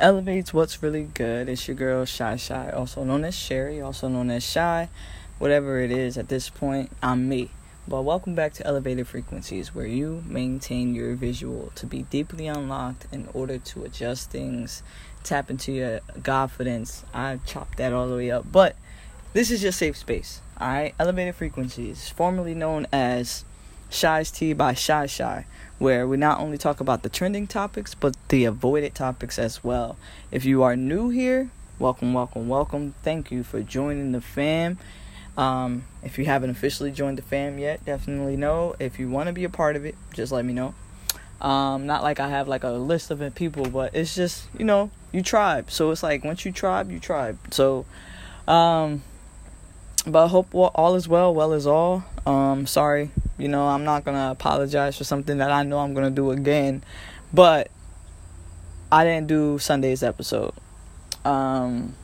elevates what's really good. It's your girl Shy Shy, also known as Sherry, also known as Shy, whatever it is at this point. I'm me. But welcome back to Elevated Frequencies, where you maintain your visual to be deeply unlocked in order to adjust things, tap into your confidence. I chopped that all the way up, but this is your safe space. All right, Elevated Frequencies, formerly known as Shy's Tea by Shy Shy where we not only talk about the trending topics but the avoided topics as well. If you are new here, welcome, welcome, welcome. Thank you for joining the fam. Um, if you haven't officially joined the fam yet, definitely know. If you want to be a part of it, just let me know. Um, not like I have like a list of people, but it's just you know you tribe. So it's like once you tribe, you tribe. So, um, but hope all is well. Well is all. Um, sorry you know, I'm not going to apologize for something that I know I'm going to do again. But I didn't do Sunday's episode. Um,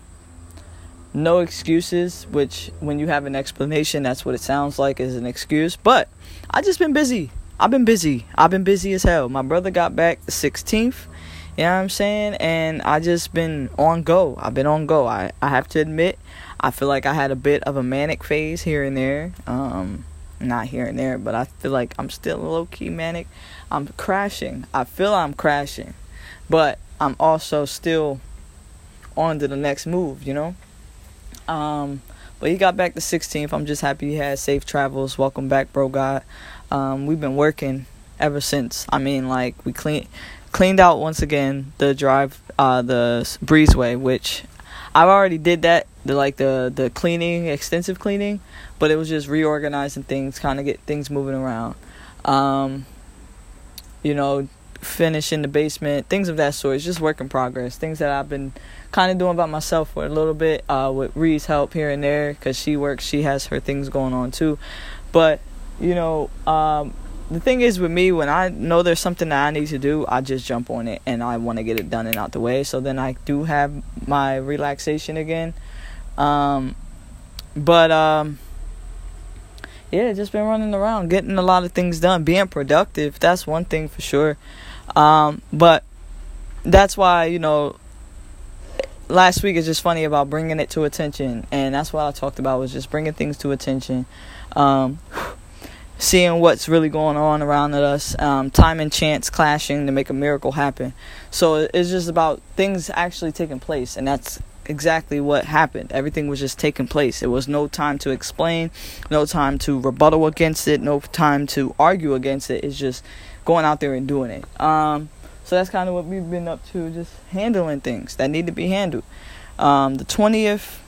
no excuses, which when you have an explanation, that's what it sounds like is an excuse. But I just been busy. I've been busy. I've been busy as hell. My brother got back the 16th. You know what I'm saying? And I just been on go. I've been on go. I, I have to admit, I feel like I had a bit of a manic phase here and there. Um, not here and there, but I feel like I'm still low key manic. I'm crashing. I feel I'm crashing, but I'm also still on to the next move, you know? Um, but he got back the 16th. I'm just happy he had safe travels. Welcome back, bro. God. Um, we've been working ever since. I mean, like we clean cleaned out once again the drive, uh, the breezeway, which I've already did that. The like the the cleaning, extensive cleaning but it was just reorganizing things, kind of get things moving around. Um, you know, finishing the basement, things of that sort. It's just work in progress. Things that I've been kind of doing by myself for a little bit uh, with Ri's help here and there because she works, she has her things going on too. But, you know, um, the thing is with me, when I know there's something that I need to do, I just jump on it and I want to get it done and out the way. So then I do have my relaxation again. Um, but, um, yeah, just been running around, getting a lot of things done, being productive. That's one thing for sure. Um, but that's why you know, last week is just funny about bringing it to attention, and that's what I talked about was just bringing things to attention, um, seeing what's really going on around us, um, time and chance clashing to make a miracle happen. So it's just about things actually taking place, and that's exactly what happened. Everything was just taking place. It was no time to explain, no time to rebuttal against it, no time to argue against it. It's just going out there and doing it. Um, so that's kind of what we've been up to, just handling things that need to be handled. Um, the 20th,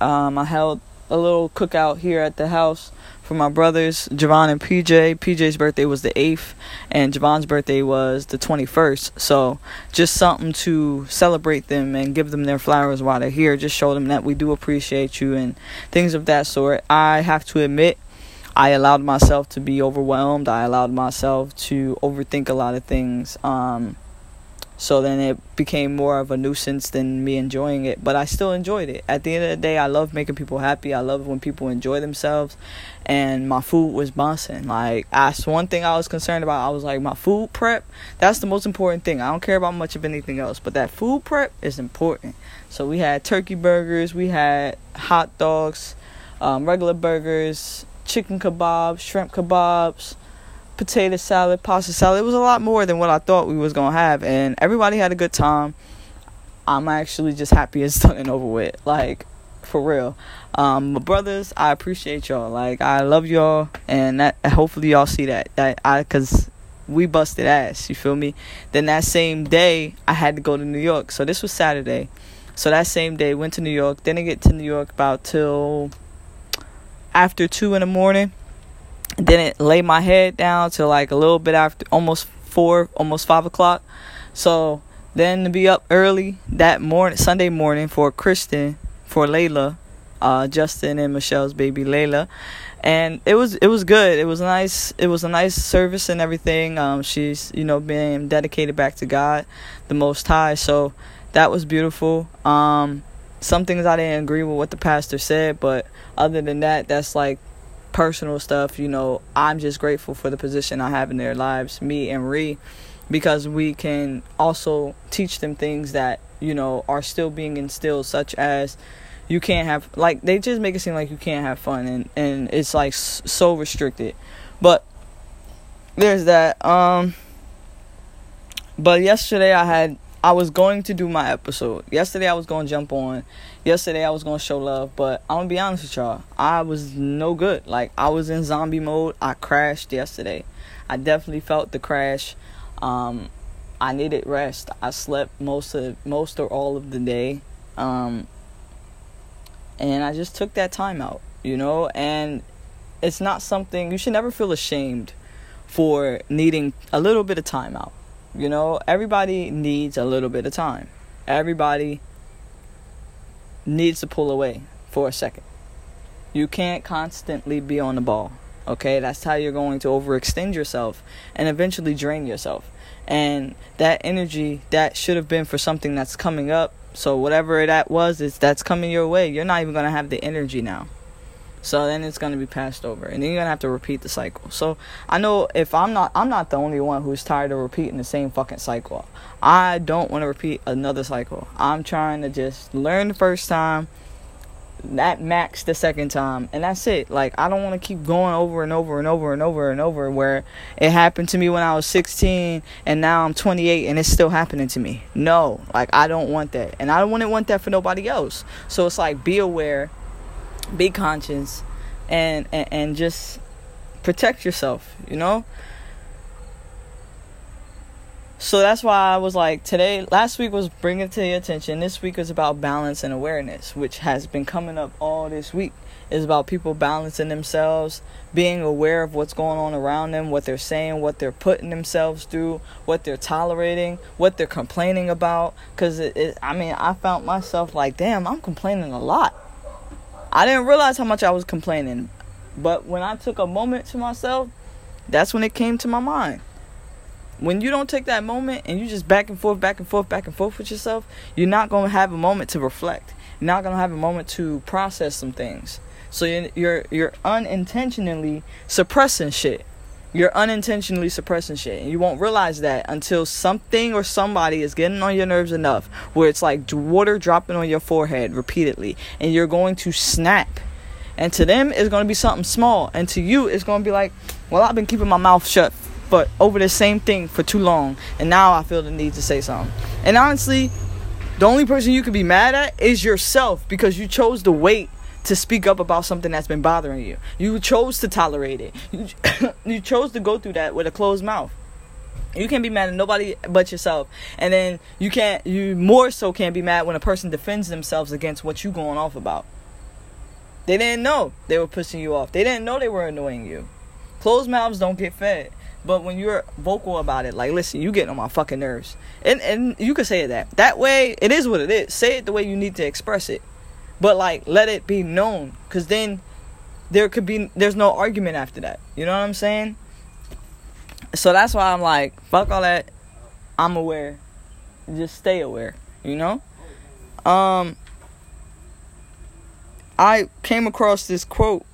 um, I held a little cookout here at the house for my brothers, Javon and PJ. PJ's birthday was the 8th, and Javon's birthday was the 21st. So, just something to celebrate them and give them their flowers while they're here. Just show them that we do appreciate you and things of that sort. I have to admit, I allowed myself to be overwhelmed. I allowed myself to overthink a lot of things. Um, so then it became more of a nuisance than me enjoying it. But I still enjoyed it. At the end of the day, I love making people happy. I love when people enjoy themselves. And my food was busting. Like, that's one thing I was concerned about. I was like, my food prep, that's the most important thing. I don't care about much of anything else. But that food prep is important. So we had turkey burgers, we had hot dogs, um, regular burgers, chicken kebabs, shrimp kebabs potato salad, pasta salad. It was a lot more than what I thought we was gonna have, and everybody had a good time. I'm actually just happy it's done and over with. Like for real. Um, my brothers, I appreciate y'all. Like I love y'all, and that hopefully y'all see that. That I cause we busted ass. You feel me? Then that same day, I had to go to New York. So this was Saturday. So that same day, went to New York. Didn't get to New York about till after two in the morning didn't lay my head down till like a little bit after almost four, almost five o'clock. So then to be up early that morning, Sunday morning for Kristen, for Layla, uh, Justin and Michelle's baby Layla, and it was it was good. It was nice. It was a nice service and everything. Um, she's you know being dedicated back to God, the Most High. So that was beautiful. Um, some things I didn't agree with what the pastor said, but other than that, that's like personal stuff, you know, I'm just grateful for the position I have in their lives. Me and Ri, because we can also teach them things that you know are still being instilled such as you can't have like they just make it seem like you can't have fun and and it's like so restricted. But there's that um but yesterday i had i was going to do my episode. Yesterday i was going to jump on. Yesterday i was going to show love but i'm gonna be honest with y'all. I was no good. Like i was in zombie mode. I crashed yesterday. I definitely felt the crash. Um I needed rest. I slept most of most or all of the day. Um, and I just took that time out, you know, and it's not something you should never feel ashamed for needing a little bit of time out. You know, everybody needs a little bit of time. Everybody needs to pull away for a second. You can't constantly be on the ball. Okay, that's how you're going to overextend yourself and eventually drain yourself and that energy that should have been for something that's coming up. So whatever that was is that's coming your way. You're not even going to have the energy now. So then it's going to be passed over. And then you're going to have to repeat the cycle. So i know if i'm not i'm not the only one who's tired of repeating the same fucking cycle. I don't want to repeat another cycle. I'm trying to just learn the first time that max the second time and that's it. Like i don't want to keep going over and over and over and over and over where it happened to me when i was 16 and now i'm 28 and it's still happening to me. No like i don't want that and i don't want to want that for nobody else. So it's like be aware be conscious and and, and just protect yourself you know so that's why I was like, today, last week was bringing to your attention. This week is about balance and awareness, which has been coming up all this week. Is about people balancing themselves, being aware of what's going on around them, what they're saying, what they're putting themselves through, what they're tolerating, what they're complaining about. Because it, it, I mean, I found myself like, damn, I'm complaining a lot. I didn't realize how much I was complaining, but when I took a moment to myself, that's when it came to my mind when you don't take that moment and you just back and forth, back and forth, back and forth with yourself, you're not going to have a moment to reflect. You're not going to have a moment to process some things. So you're, you're you're unintentionally suppressing shit. You're unintentionally suppressing shit, and you won't realize that until something or somebody is getting on your nerves enough, where it's like water dropping on your forehead repeatedly, and you're going to snap. And to them, it's going to be something small, and to you, it's going to be like, well, I've been keeping my mouth shut but over the same thing for too long. And now I feel the need to say something. And honestly, the only person you could be mad at is yourself because you chose to wait to speak up about something that's been bothering you. You chose to tolerate it. You, you chose to go through that with a closed mouth. You can't be mad at nobody but yourself. And then you can't you more so can't be mad when a person defends themselves against what you going off about. They didn't know they were pushing you off. They didn't know they were annoying you. Closed mouths don't get fed. But when you're vocal about it, like, listen, you getting on my fucking nerves, and and you can say it that that way. It is what it is. Say it the way you need to express it, but like let it be known, because then there could be there's no argument after that. You know what I'm saying? So that's why I'm like, fuck all that. I'm aware. Just stay aware. You know. Um. I came across this quote,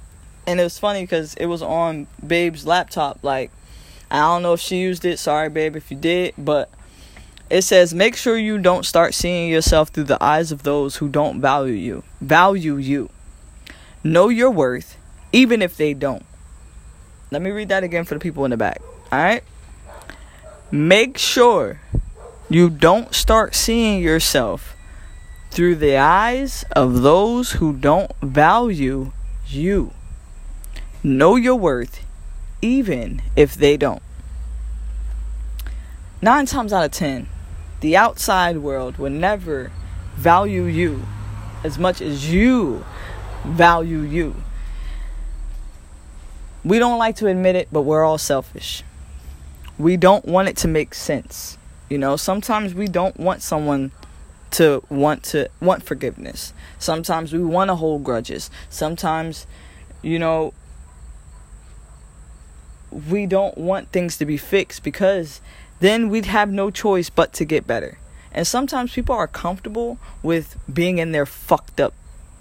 and it was funny because it was on Babe's laptop, like I don't know if she used it. Sorry, babe, if you did. But it says, make sure you don't start seeing yourself through the eyes of those who don't value you. Value you. Know your worth, even if they don't. Let me read that again for the people in the back. All right? Make sure you don't start seeing yourself through the eyes of those who don't value you. Know your worth, even if they don't. Nine times out of ten, the outside world will never value you as much as you value you. We don't like to admit it, but we're all selfish. We don't want it to make sense. You know, sometimes we don't want someone to want to want forgiveness. Sometimes we want to hold grudges. Sometimes, you know, we don't want things to be fixed because then we'd have no choice but to get better. And sometimes people are comfortable with being in their fucked up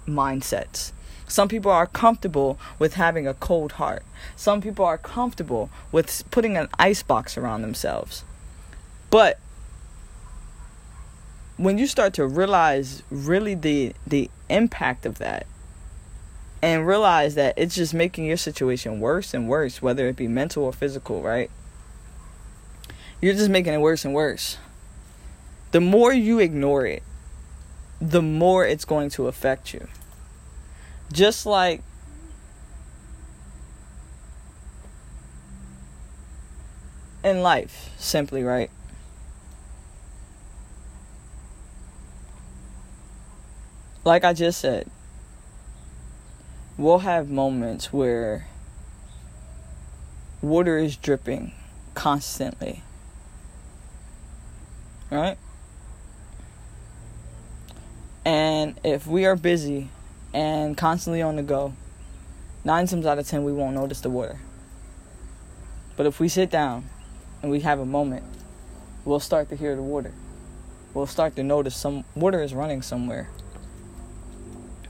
mindsets. Some people are comfortable with having a cold heart. Some people are comfortable with putting an ice box around themselves. But when you start to realize really the the impact of that and realize that it's just making your situation worse and worse whether it be mental or physical right? You're just making it worse and worse. The more you ignore it the more it's going to affect you. Just like in life simply right? Like I just said, we'll have moments where water is dripping constantly. Right? And if we are busy and constantly on the go, nine times out of ten we won't notice the water. But if we sit down and we have a moment, we'll start to hear the water. We'll start to notice some water is running somewhere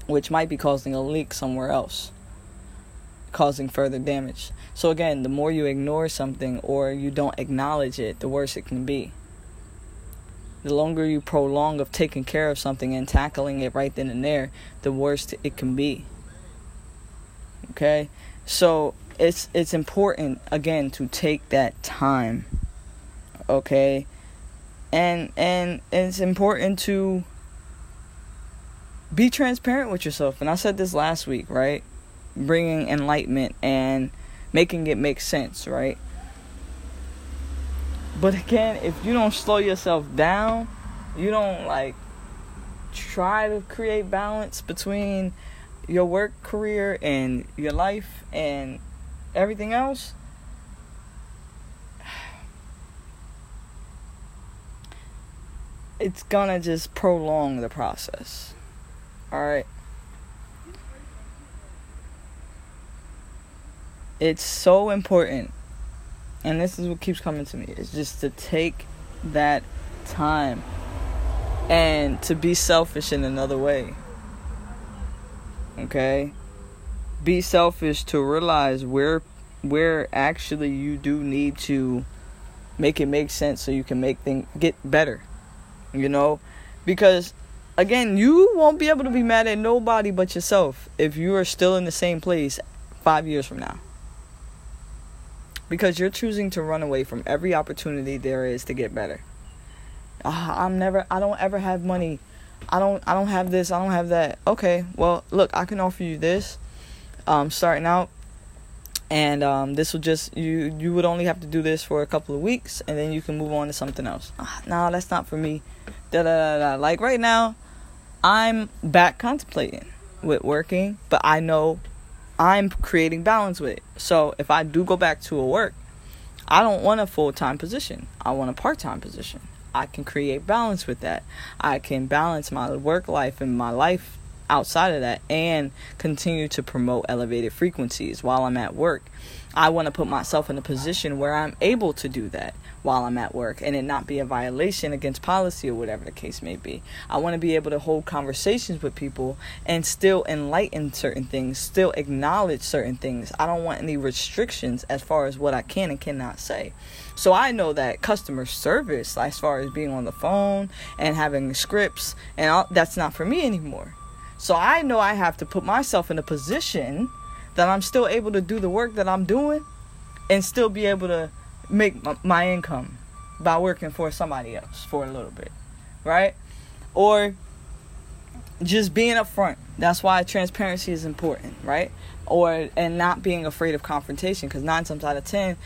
which might be causing a leak somewhere else, causing further damage. So, again, the more you ignore something or you don't acknowledge it, the worse it can be. The longer you prolong of taking care of something and tackling it right then and there, the worse it can be. Okay? So, it's it's important again to take that time. Okay? And and it's important to be transparent with yourself. And I said this last week, right? Bringing enlightenment and making it make sense, right? But again, if you don't slow yourself down, you don't like try to create balance between your work career and your life and everything else, it's gonna just prolong the process. Alright. It's so important. And this is what keeps coming to me. It's just to take that time and to be selfish in another way. Okay? Be selfish to realize where where actually you do need to make it make sense so you can make things get better. You know? Because again, you won't be able to be mad at nobody but yourself if you are still in the same place five years from now. Because you're choosing to run away from every opportunity there is to get better. Uh, I'm never, I don't ever have money. I don't, I don't have this. I don't have that. Okay, well, look, I can offer you this. Um, starting out, and um, this will just you. You would only have to do this for a couple of weeks, and then you can move on to something else. Uh, no, that's not for me. Da da da da. Like right now, I'm back contemplating with working, but I know I'm creating balance with it. So if I do go back to a work, I don't want a full time position. I want a part time position. I can create balance with that. I can balance my work life and my life outside of that and continue to promote elevated frequencies while I'm at work. I want to put myself in a position where I'm able to do that while I'm at work and it not be a violation against policy or whatever the case may be. I want to be able to hold conversations with people and still enlighten certain things, still acknowledge certain things. I don't want any restrictions as far as what I can and cannot say. So I know that customer service, as far as being on the phone and having scripts, and all, that's not for me anymore. So I know I have to put myself in a position that I'm still able to do the work that I'm doing and still be able to make my income by working for somebody else for a little bit, right? Or just being upfront. That's why transparency is important, right? Or and not being afraid of confrontation because nine times out of ten,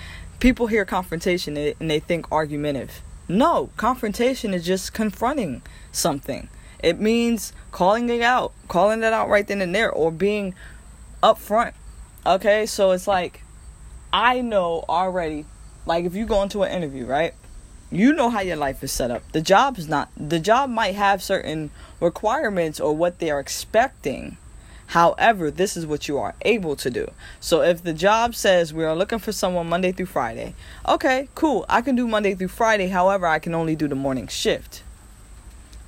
people hear confrontation and they think argumentative. No, confrontation is just confronting something. It means calling it out, calling it out right then and there, or being upfront. Okay, so it's like I know already like if you go into an interview, right? You know how your life is set up. The job is not the job might have certain requirements or what they are expecting. However, this is what you are able to do. So if the job says we are looking for someone Monday through Friday, okay, cool. I can do Monday through Friday. However, I can only do the morning shift.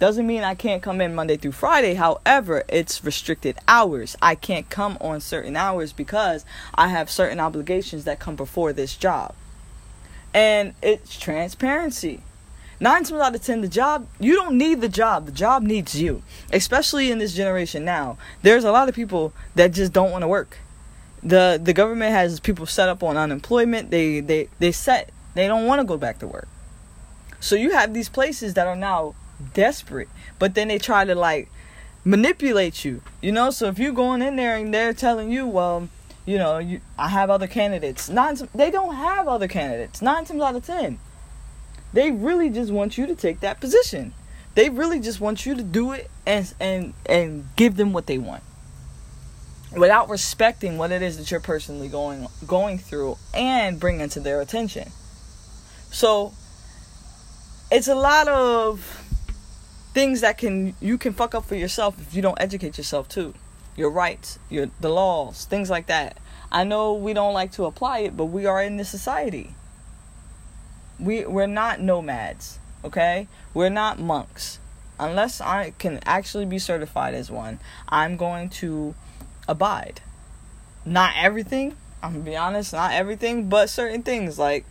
Doesn't mean I can't come in Monday through Friday. However, it's restricted hours. I can't come on certain hours because I have certain obligations that come before this job and it's transparency. Nine times out of ten, the job, you don't need the job. The job needs you. Especially in this generation now. There's a lot of people that just don't want to work. The the government has people set up on unemployment. They they, they set they don't want to go back to work. So you have these places that are now desperate, but then they try to like manipulate you. You know, so if you're going in there and they're telling you, well, you know, you, I have other candidates. Nine, they don't have other candidates. Nine times out of ten, they really just want you to take that position. They really just want you to do it and and and give them what they want, without respecting what it is that you're personally going going through and bringing to their attention. So, it's a lot of things that can you can fuck up for yourself if you don't educate yourself too your rights your the laws things like that. I know we don't like to apply it but we are in this society. We we're not nomads okay? We're not monks. Unless i can actually be certified as one i'm going to abide. Not everything i'm gonna be honest not everything but certain things like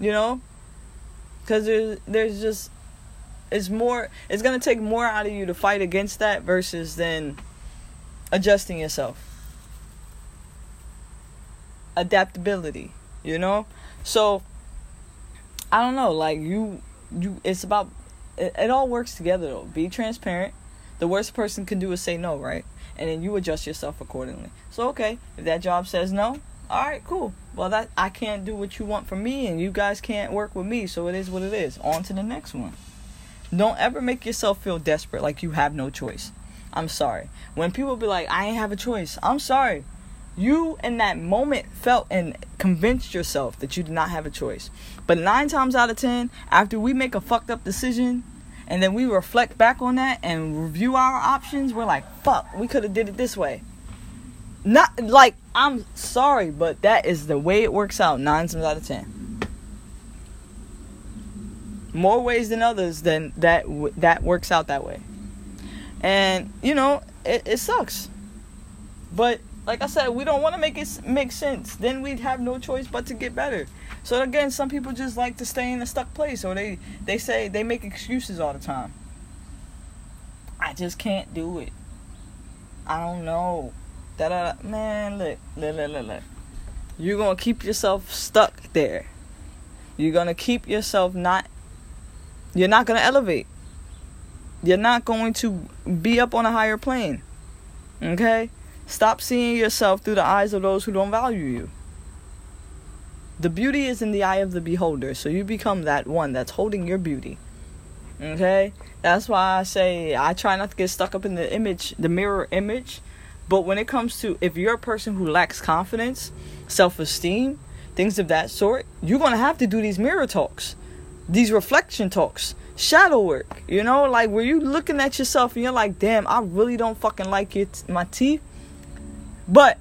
you know? Because there's there's just it's more it's gonna take more out of you to fight against that versus then adjusting yourself. Adaptability you know? So i don't know like you you it's about it, it all works together though. Be transparent. The worst person can do is say no right? And then you adjust yourself accordingly. So okay if that job says no all right cool. Well that i can't do what you want from me and you guys can't work with me so it is what it is. On to the next one. Don't ever make yourself feel desperate like you have no choice. I'm sorry. When people be like, I ain't have a choice, I'm sorry. You in that moment felt and convinced yourself that you did not have a choice. But nine times out of ten, after we make a fucked up decision and then we reflect back on that and review our options, we're like, fuck, we could have did it this way. Not like I'm sorry, but that is the way it works out nine times out of ten more ways than others then that that works out that way and you know it, it sucks. But like i said we don't want to make it make sense. Then we'd have no choice but to get better. So again some people just like to stay in a stuck place or they they say they make excuses all the time. I just can't do it. I don't know. That man look look look look, look. you're gonna keep yourself stuck there. You're gonna keep yourself not you're not to elevate. You're not going to be up on a higher plane. Okay? Stop seeing yourself through the eyes of those who don't value you. The beauty is in the eye of the beholder, so you become that one that's holding your beauty. Okay? That's why I say I try not to get stuck up in the image, the mirror image. But when it comes to if you're a person who lacks confidence, self esteem, things of that sort, you're going to have to do these mirror talks these reflection talks, shadow work. You know, like where you looking at yourself and you're like, damn, I really don't fucking like it, my teeth, but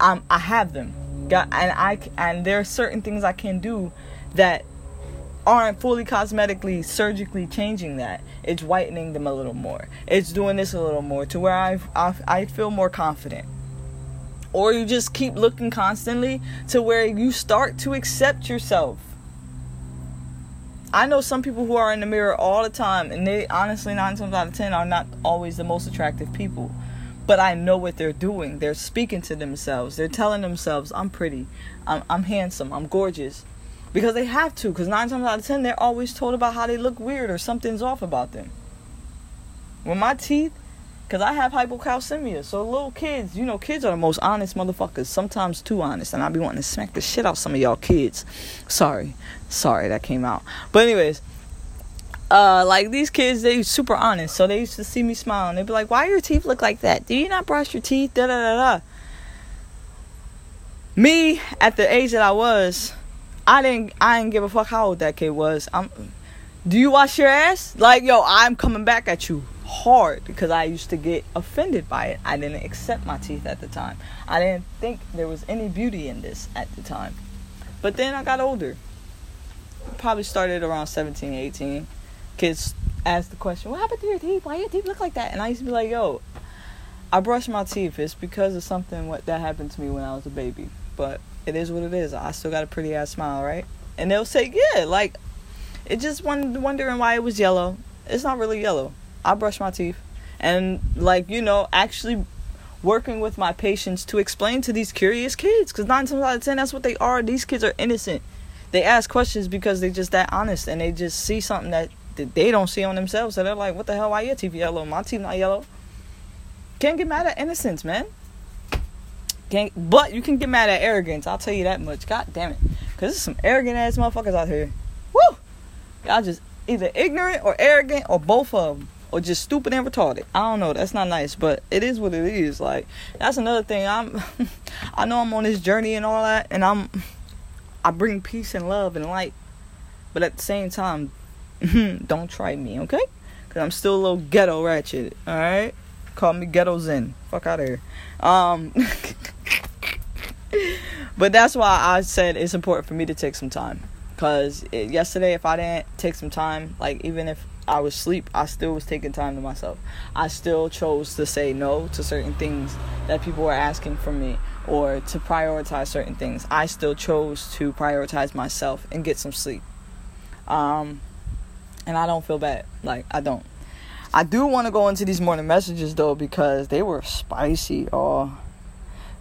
I'm I have them. Got and I and there are certain things I can do that aren't fully cosmetically surgically changing that. It's whitening them a little more. It's doing this a little more to where I, I i feel more confident. Or you just keep looking constantly to where you start to accept yourself I know some people who are in the mirror all the time, and they honestly, nine times out of ten, are not always the most attractive people. But I know what they're doing. They're speaking to themselves. They're telling themselves, I'm pretty, I'm, I'm handsome, I'm gorgeous. Because they have to, because nine times out of ten, they're always told about how they look weird or something's off about them. When my teeth, because I have hypocalcemia. So little kids, you know, kids are the most honest motherfuckers. Sometimes too honest. And I be wanting to smack the shit out some of y'all kids. Sorry. Sorry that came out. But anyways, uh, like these kids, they super honest. So they used to see me smile and they'd be like, "Why your teeth look like that? Do you not brush your teeth?" Da da da da. Me at the age that I was, I didn't I didn't give a fuck how old that kid was. I'm. Do you wash your ass? Like yo, I'm coming back at you hard because I used to get offended by it. I didn't accept my teeth at the time. I didn't think there was any beauty in this at the time. But then I got older. Probably started around 17, 18. Kids asked the question, What happened to your teeth? Why your teeth look like that? And I used to be like, Yo, I brush my teeth. It's because of something what that happened to me when I was a baby. But it is what it is. I still got a pretty ass smile, right? And they'll say, Yeah, like It just wondering why it was yellow. It's not really yellow. I brush my teeth. And, like, you know, actually working with my patience to explain to these curious kids. Because nine times out of ten, that's what they are. These kids are innocent. They ask questions because they're just that honest and they just see something that, they don't see on themselves. So they're like, what the hell, why your teeth yellow? My teeth not yellow. Can't get mad at innocence, man. Can't, but you can get mad at arrogance. I'll tell you that much. God damn it. Because there's some arrogant ass motherfuckers out here. Woo! Y'all just either ignorant or arrogant or both of them. Or just stupid and retarded. I don't know. That's not nice, but it is what it is. Like that's another thing. I'm, I know I'm on this journey and all that, and I'm, I bring peace and love and light, but at the same time, don't try me, okay? Cause I'm still a little ghetto ratchet. All right, call me ghetto zen. Fuck out of here. Um. but that's why I said it's important for me to take some time. Cause it, yesterday, if I didn't take some time, like even if I was asleep, I still was taking time to myself. I still chose to say no to certain things that people were asking from me or to prioritize certain things. I still chose to prioritize myself and get some sleep. Um, and I don't feel bad. Like, I don't. I do want to go into these morning messages though because they were spicy. Oh,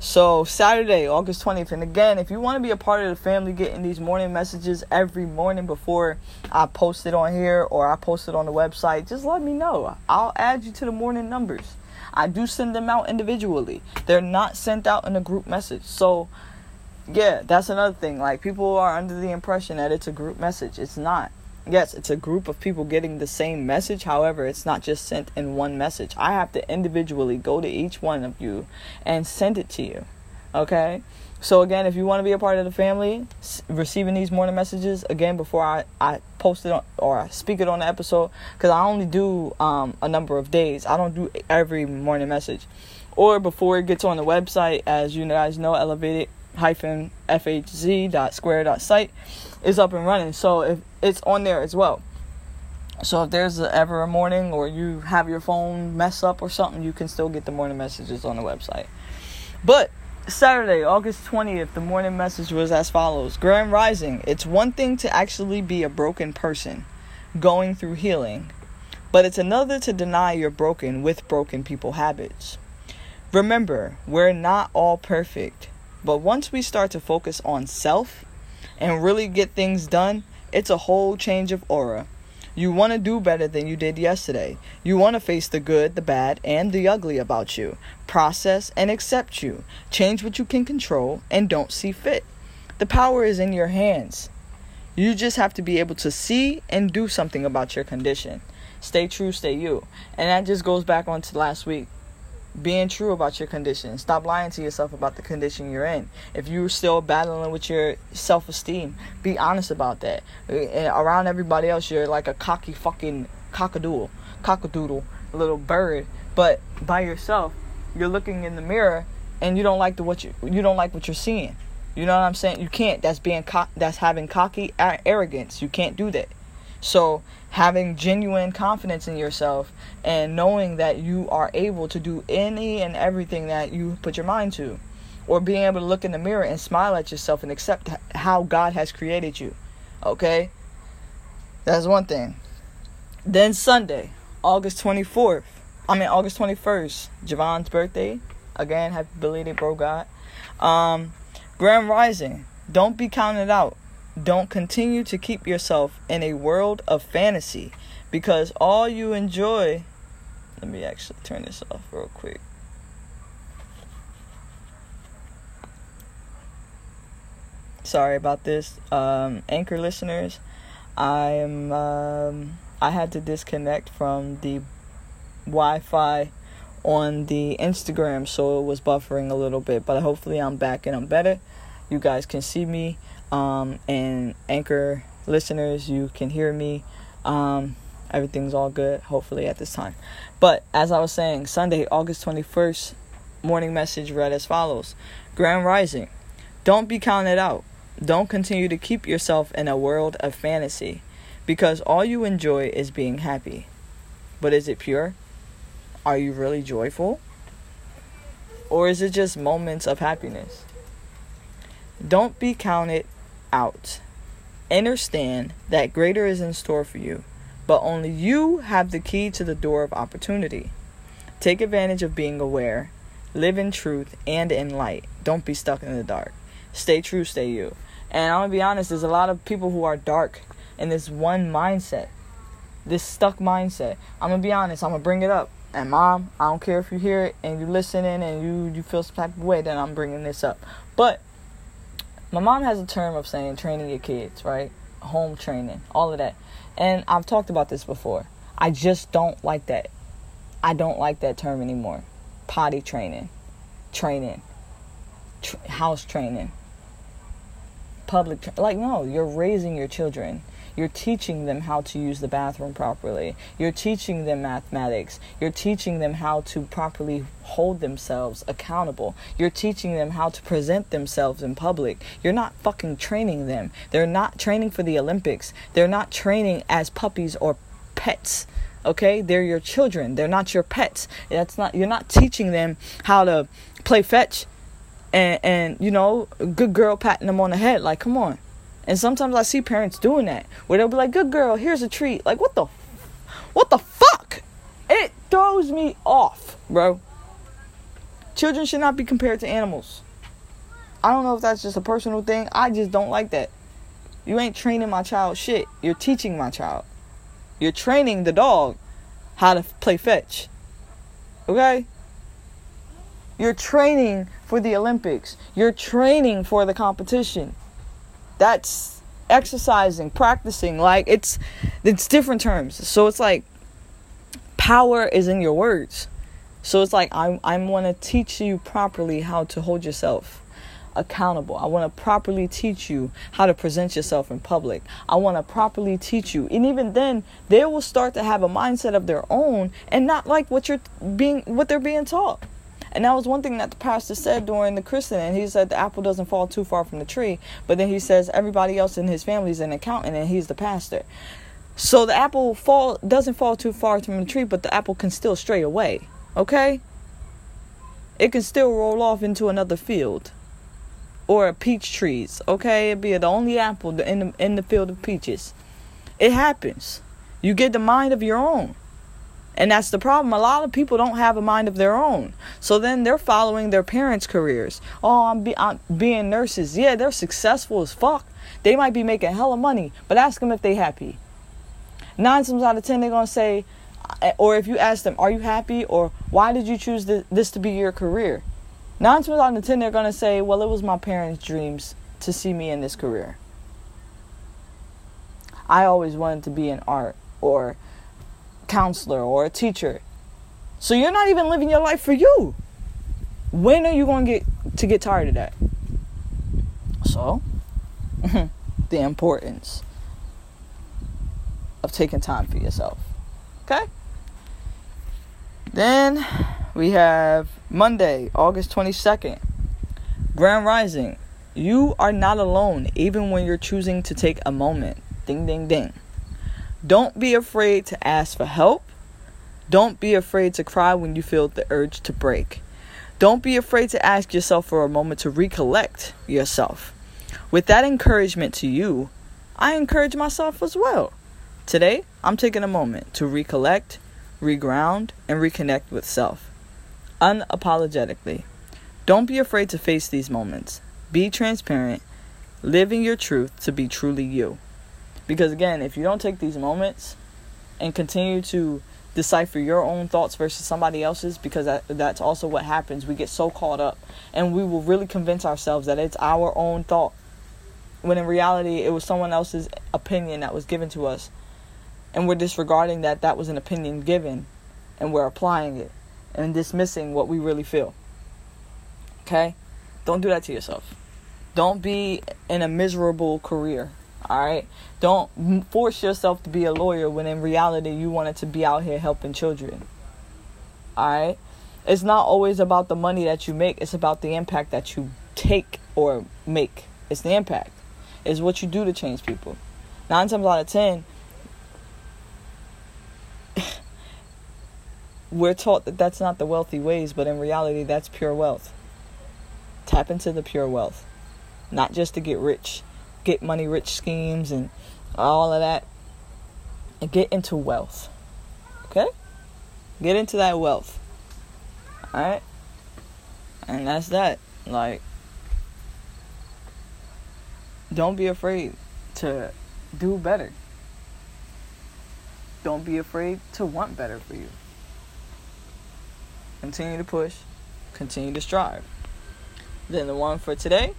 so, Saturday, August 20th. And again, if you want to be a part of the family getting these morning messages every morning before I post it on here or I post it on the website, just let me know. I'll add you to the morning numbers. I do send them out individually, they're not sent out in a group message. So, yeah, that's another thing. Like, people are under the impression that it's a group message, it's not yes, it's a group of people getting the same message. However, it's not just sent in one message. I have to individually go to each one of you and send it to you. Okay? So, again, if you want to be a part of the family, receiving these morning messages, again, before I, I post it on, or I speak it on the episode, because I only do um, a number of days, I don't do every morning message. Or before it gets on the website, as you guys know, elevated hyphen fhz.square.site is up and running. So if it's on there as well. So if there's ever a morning or you have your phone mess up or something, you can still get the morning messages on the website. But Saturday, August 20th, the morning message was as follows Grand Rising. It's one thing to actually be a broken person going through healing, but it's another to deny you're broken with broken people habits. Remember, we're not all perfect, but once we start to focus on self and really get things done, it's a whole change of aura. You want to do better than you did yesterday. You want to face the good, the bad, and the ugly about you. Process and accept you. Change what you can control and don't see fit. The power is in your hands. You just have to be able to see and do something about your condition. Stay true, stay you. And that just goes back on to last week being true about your condition. Stop lying to yourself about the condition you're in. If you're still battling with your self esteem, be honest about that. And around everybody else, you're like a cocky fucking cockadoodle, cockadoodle, little bird. But by yourself, you're looking in the mirror and you don't like the what you you don't like what you're seeing. You know what I'm saying? You can't. That's being co- that's having cocky arrogance. You can't do that. So having genuine confidence in yourself and knowing that you are able to do any and everything that you put your mind to or being able to look in the mirror and smile at yourself and accept how God has created you. Okay? That's one thing. Then Sunday, August 24th. I mean August 21st, Javon's birthday. Again, happy belated bro God. Um Grand Rising. Don't be counted out. Don't continue to keep yourself in a world of fantasy because all you enjoy. Let me actually turn this off real quick. Sorry about this, um, anchor listeners. I am. Um, I had to disconnect from the Wi-Fi on the Instagram, so it was buffering a little bit. But hopefully, I'm back and I'm better. You guys can see me um, and anchor listeners, you can hear me. Um, everything's all good, hopefully, at this time. But as I was saying, Sunday, August 21st, morning message read as follows Grand Rising. Don't be counted out. Don't continue to keep yourself in a world of fantasy because all you enjoy is being happy. But is it pure? Are you really joyful? Or is it just moments of happiness? Don't be counted out. Understand that greater is in store for you, but only you have the key to the door of opportunity. Take advantage of being aware, live in truth and in light. Don't be stuck in the dark. Stay true, stay you. And I'm gonna be honest, there's a lot of people who are dark in this one mindset, this stuck mindset. I'm gonna be honest, I'm gonna bring it up. And mom, I don't care if you hear it and you listening and you you feel some type of way, then I'm bringing this up. But my mom has a term of saying training your kids, right? Home training, all of that. And I've talked about this before. I just don't like that. I don't like that term anymore. Potty training, training, tr- house training, public. Tra- like, no, you're raising your children. You're teaching them how to use the bathroom properly. You're teaching them mathematics. You're teaching them how to properly hold themselves accountable. You're teaching them how to present themselves in public. You're not fucking training them. They're not training for the Olympics. They're not training as puppies or pets okay they're your children they're not your pets that's not you're not teaching them how to play fetch and and you know good girl patting them on the head like come on and sometimes I see parents doing that where they'll be like, "Good girl, here's a treat." Like, what the, what the fuck? It throws me off, bro. Children should not be compared to animals. I don't know if that's just a personal thing. I just don't like that. You ain't training my child shit. You're teaching my child. You're training the dog how to play fetch. Okay? You're training for the Olympics. You're training for the competition that's exercising, practicing. Like it's it's different terms. So it's like power is in your words. So it's like I I want to teach you properly how to hold yourself accountable. I want to properly teach you how to present yourself in public. I want to properly teach you. And even then, they will start to have a mindset of their own and not like what you're being what they're being taught. And that was one thing that the pastor said during the christening. He said the apple doesn't fall too far from the tree, but then he says everybody else in his family is an accountant and he's the pastor. So the apple fall doesn't fall too far from the tree, but the apple can still stray away. Okay? It can still roll off into another field or peach trees. Okay, it'd be the only apple in the in the field of peaches. It happens. You get the mind of your own. And that's the problem. A lot of people don't have a mind of their own. So then they're following their parents' careers. Oh, I'm, be- I'm being nurses. Yeah, they're successful as fuck. They might be making hella money, but ask them if they happy. Nine times out of ten, they're going to say, uh, or if you ask them, are you happy? Or why did you choose this, this to be your career? Nine times out of ten, they're going to say, well, it was my parents' dreams to see me in this career. I always wanted to be in art or counselor or a teacher. So you're not even living your life for you. When are you going to get to get tired of that? So, the importance of taking time for yourself. Okay? Then we have Monday, August 22nd. Grand Rising. You are not alone even when you're choosing to take a moment. Ding, ding, ding. Don't be afraid to ask for help. Don't be afraid to cry when you feel the urge to break. Don't be afraid to ask yourself for a moment to recollect yourself. With that encouragement to you, I encourage myself as well. Today, I'm taking a moment to recollect, reground, and reconnect with self. Unapologetically. Don't be afraid to face these moments. Be transparent, living your truth to be truly you. Because again, if you don't take these moments and continue to decipher your own thoughts versus somebody else's, because that, that's also what happens. We get so caught up and we will really convince ourselves that it's our own thought. When in reality, it was someone else's opinion that was given to us. And we're disregarding that that was an opinion given and we're applying it and dismissing what we really feel. Okay? Don't do that to yourself. Don't be in a miserable career all right. Don't force yourself to be a lawyer when in reality you wanted to be out here helping children. All right. It's not always about the money that you make, it's about the impact that you take or make. It's the impact, it's what you do to change people. Nine times out of ten, we're taught that that's not the wealthy ways, but in reality, that's pure wealth. Tap into the pure wealth, not just to get rich, get money rich schemes and all of that. And get into wealth. Okay? Get into that wealth. Alright? And that's that. Like, don't be afraid to do better. Don't be afraid to want better for you. Continue to push, continue to strive. Then the one for today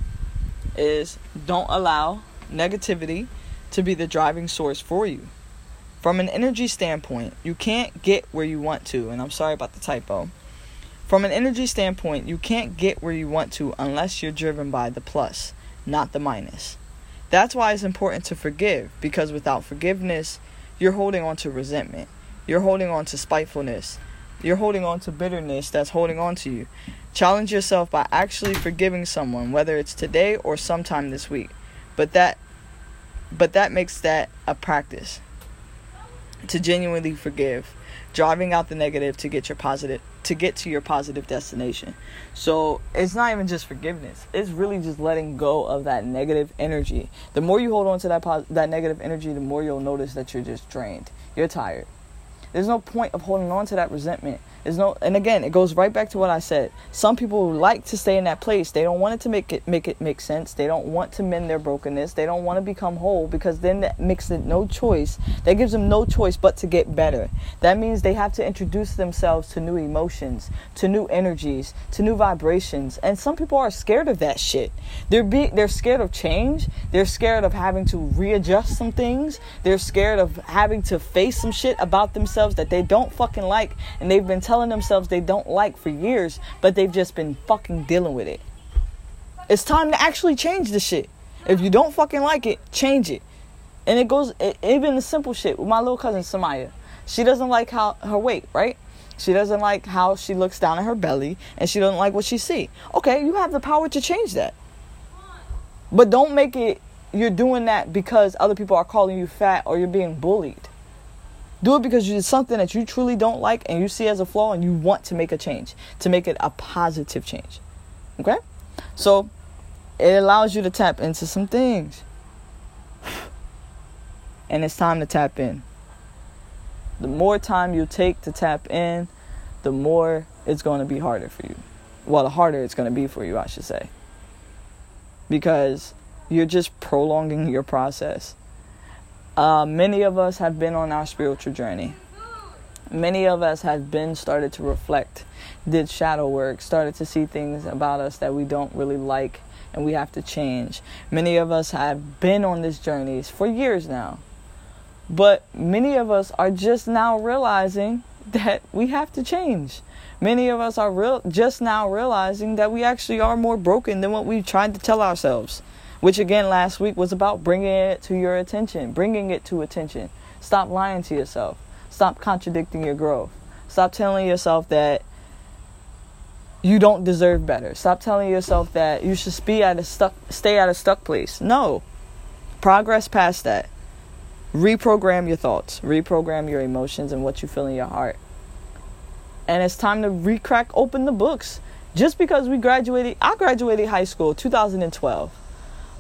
is don't allow negativity to be the driving source for you. From an energy standpoint, you can't get where you want to, and I'm sorry about the typo. From an energy standpoint, you can't get where you want to unless you're driven by the plus, not the minus. That's why it's important to forgive, because without forgiveness, you're holding on to resentment. You're holding on to spitefulness. You're holding on to bitterness that's holding on to you. Challenge yourself by actually forgiving someone, whether it's today or sometime this week. But that but that makes that a practice to genuinely forgive, driving out the negative to get your positive to get to your positive destination. So it's not even just forgiveness; it's really just letting go of that negative energy. The more you hold on to that pos- that negative energy, the more you'll notice that you're just drained. You're tired. There's no point of holding on to that resentment no, and again, it goes right back to what I said. Some people like to stay in that place. They don't want it to make it make it make sense. They don't want to mend their brokenness. They don't want to become whole because then that makes it no choice. That gives them no choice but to get better. That means they have to introduce themselves to new emotions, to new energies, to new vibrations. And some people are scared of that shit. They're be they're scared of change. They're scared of having to readjust some things. They're scared of having to face some shit about themselves that they don't fucking like, and they've been telling themselves they don't like for years, but they've just been fucking dealing with it. It's time to actually change the shit. If you don't fucking like it, change it. And it goes it, even the simple shit with my little cousin Samaya. She doesn't like how her weight, right? She doesn't like how she looks down at her belly and she doesn't like what she see. Okay, you have the power to change that. But don't make it you're doing that because other people are calling you fat or you're being bullied. Do it because it's something that you truly don't like and you see as a flaw and you want to make a change, to make it a positive change. Okay? So it allows you to tap into some things. And it's time to tap in. The more time you take to tap in, the more it's going to be harder for you. Well, the harder it's going to be for you, I should say. Because you're just prolonging your process. Uh, many of us have been on our spiritual journey. Many of us have been started to reflect, did shadow work, started to see things about us that we don't really like and we have to change. Many of us have been on this journey for years now. But many of us are just now realizing that we have to change. Many of us are real just now realizing that we actually are more broken than what we tried to tell ourselves which again last week was about bringing it to your attention, bringing it to attention. Stop lying to yourself. Stop contradicting your growth. Stop telling yourself that you don't deserve better. Stop telling yourself that you should be at a stuck stay at a stuck place. No. Progress past that. Reprogram your thoughts, reprogram your emotions and what you feel in your heart. And it's time to recrack open the books. Just because we graduated, I graduated high school 2012.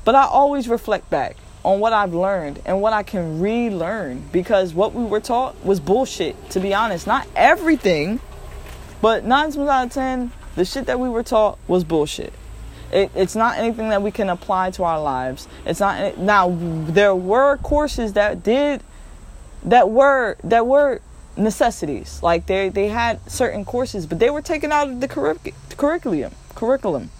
But I always reflect back on what I've learned and what I can relearn because what we were taught was bullshit, to be honest. Not everything, but nine times out of ten, the shit that we were taught was bullshit. It, it's not anything that we can apply to our lives. It's not now. There were courses that did that were that were necessities. Like they they had certain courses, but they were taken out of the curriculum. Curriculum.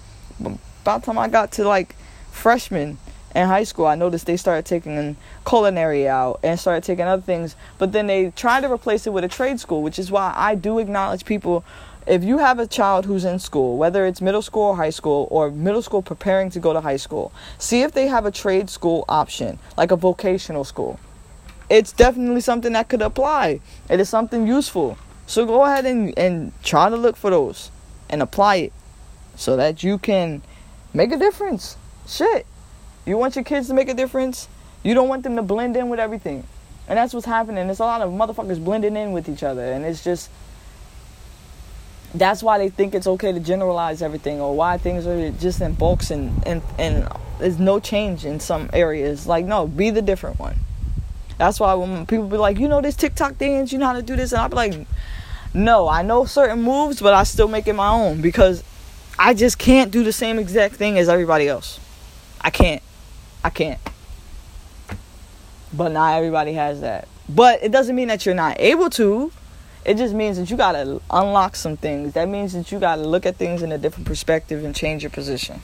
About time I got to like freshmen in high school, I noticed they started taking culinary out and started taking other things, but then they tried to replace it with a trade school, which is why I do acknowledge people. If you have a child who's in school, whether it's middle school or high school, or middle school preparing to go to high school, see if they have a trade school option, like a vocational school. It's definitely something that could apply. It is something useful. So go ahead and, and try to look for those and apply it so that you can make a difference. Shit. You want your kids to make a difference? You don't want them to blend in with everything. And that's what's happening. There's a lot of motherfuckers blending in with each other. And it's just. That's why they think it's okay to generalize everything or why things are just in bulks and, and, and there's no change in some areas. Like, no, be the different one. That's why when people be like, you know, this TikTok dance, you know how to do this, and I'll be like, no, I know certain moves, but I still make it my own because I just can't do the same exact thing as everybody else. I can't. I can't. But not everybody has that. But it doesn't mean that you're not able to. It just means that you gotta unlock some things. That means that you gotta look at things in a different perspective and change your position.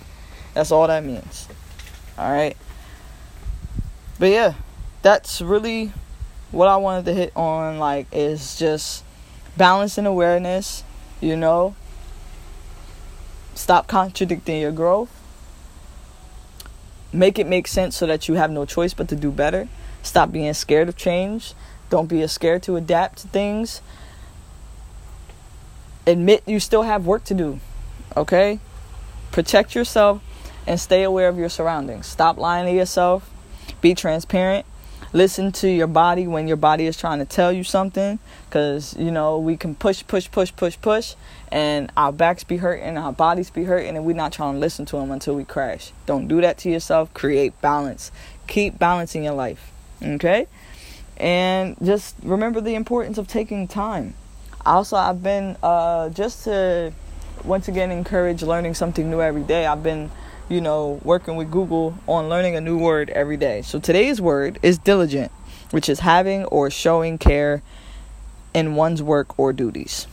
That's all that means. Alright? But yeah, that's really what I wanted to hit on, like, is just balance and awareness, you know. Stop contradicting your growth. Make it make sense so that you have no choice but to do better. Stop being scared of change. Don't be scared to adapt to things. Admit you still have work to do. Okay? Protect yourself and stay aware of your surroundings. Stop lying to yourself. Be transparent listen to your body when your body is trying to tell you something because you know we can push push push push push and our backs be hurting our bodies be hurting and we're not trying to listen to them until we crash. Don't do that to yourself. Create balance. Keep balancing your life okay? And just remember the importance of taking time. Also i've been uh, just to once again encourage learning something new every day i've been you know, working with Google on learning a new word every day. So today's word is diligent, which is having or showing care in one's work or duties.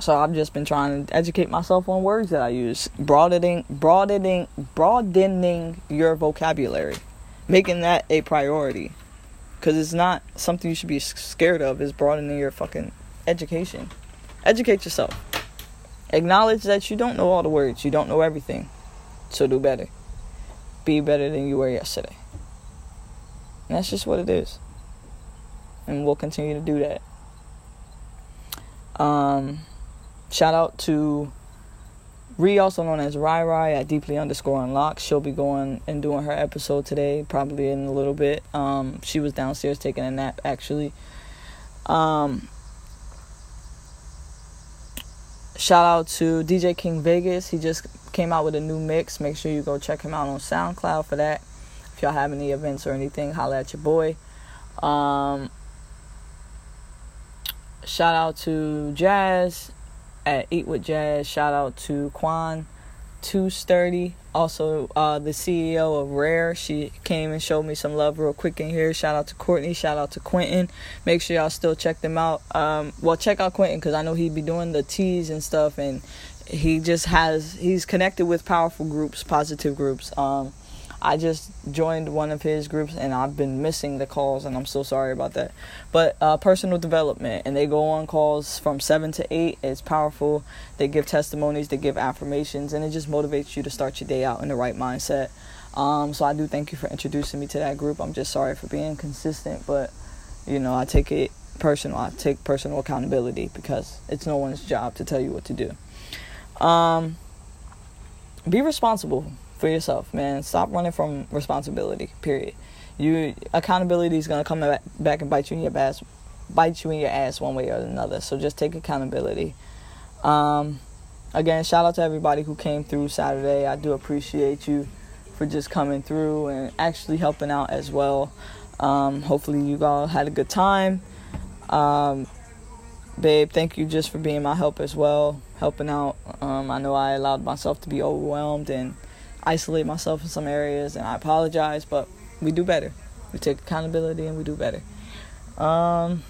So I've just been trying to educate myself on words that I use, broadening broadening broadening your vocabulary, making that a priority. Cuz it's not something you should be scared of is broadening your fucking education. Educate yourself. Acknowledge that you don't know all the words, you don't know everything. So do better. Be better than you were yesterday. And that's just what it is. And we'll continue to do that. Um, shout out to Ri, also known as Rye Rye at Deeply underscore Unlocked. She'll be going and doing her episode today, probably in a little bit. Um, she was downstairs taking a nap, actually. Um, shout out to DJ King Vegas. He just came out with a new mix. Make sure you go check him out on SoundCloud for that. If y'all have any events or anything, holla at your boy. Um, shout out to Jas at Eat with Jas. Shout out to Quan. Too Sturdy, also uh, the CEO of Rare. She came and showed me some love real quick in here. Shout out to Courtney. Shout out to Quintin. Make sure y'all still check them out. Um, well, check out Quintin because I know he'd be doing the teas and stuff, and he just has he's connected with powerful groups, positive groups. Um, I just joined one of his groups and I've been missing the calls and I'm so sorry about that. But uh, personal development and they go on calls from seven to eight. It's powerful. They give testimonies, they give affirmations, and it just motivates you to start your day out in the right mindset. Um, so I do thank you for introducing me to that group. I'm just sorry for being consistent, but you know I take it personal. I take personal accountability because it's no one's job to tell you what to do. Um, be responsible for yourself, man. Stop running from responsibility. Period. You accountability is gonna come back and bite you in your ass, bite you in your ass one way or another. So just take accountability. Um, again, shout out to everybody who came through Saturday. I do appreciate you for just coming through and actually helping out as well. Um, hopefully, you all had a good time. Um, babe, thank you just for being my help as well, helping out. Um, I know I allowed myself to be overwhelmed and isolate myself in some areas, and I apologize, but we do better. We take accountability and we do better. Um,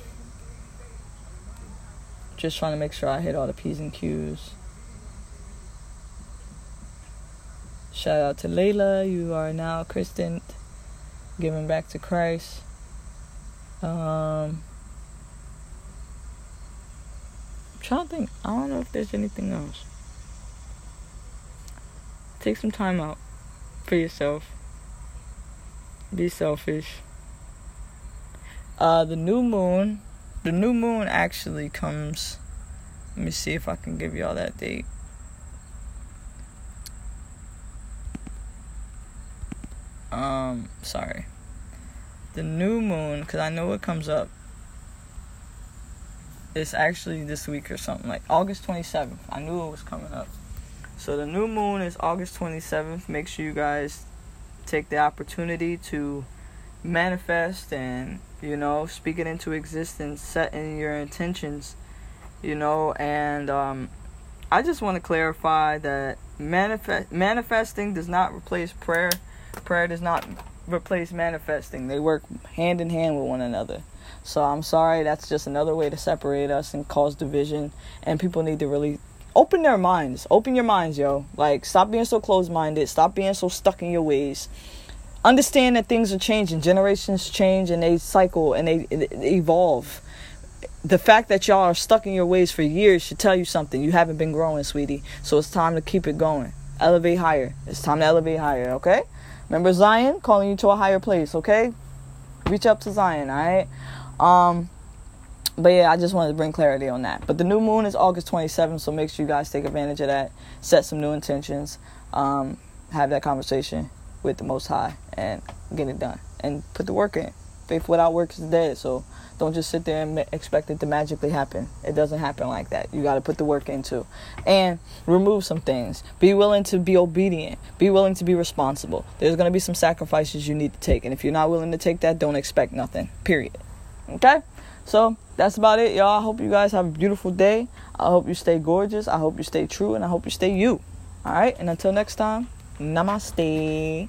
just trying to make sure I hit all the P's and Q's. Shout out to Layla. You are now Christian, giving back to Christ. Um, I'm trying to think. I don't know if there's anything else. Take some time out for yourself. Be selfish. Uh, the new moon, the new moon actually comes. Let me see if I can give y'all that date. Um, sorry. The new moon, because I know it comes up. It's actually this week or something like August 27th. I knew it was coming up. So the new moon is August 27th. Make sure you guys take the opportunity to manifest and you know speak it into existence setting your intentions you know and um, i just want to clarify that manifest manifesting does not replace prayer prayer does not replace manifesting. They work hand in hand with one another. So i'm sorry that's just another way to separate us and cause division. And people need to really open their minds. Open your minds yo. Like stop being so closed-minded. Stop being so stuck in your ways. Understand that things are changing. Generations change and they cycle and they, they evolve. The fact that y'all are stuck in your ways for years should tell you something. You haven't been growing sweetie. So it's time to keep it going. Elevate higher. It's time to elevate higher okay remember zion calling you to a higher place okay reach up to zion all right um but yeah, I just wanted to bring clarity on that. But the new moon is August 27th, so make sure you guys take advantage of that. Set some new intentions. Um, have that conversation with the Most High and get it done and put the work in. Faith without work is dead, so don't just sit there and expect it to magically happen. It doesn't happen like that. You got to put the work into and remove some things. Be willing to be obedient. Be willing to be responsible. There's going to be some sacrifices you need to take, and if you're not willing to take that, don't expect nothing. Period. Okay? So, that's about it, y'all. I hope you guys have a beautiful day. I hope you stay gorgeous. I hope you stay true, and I hope you stay you. All right? And until next time, namaste.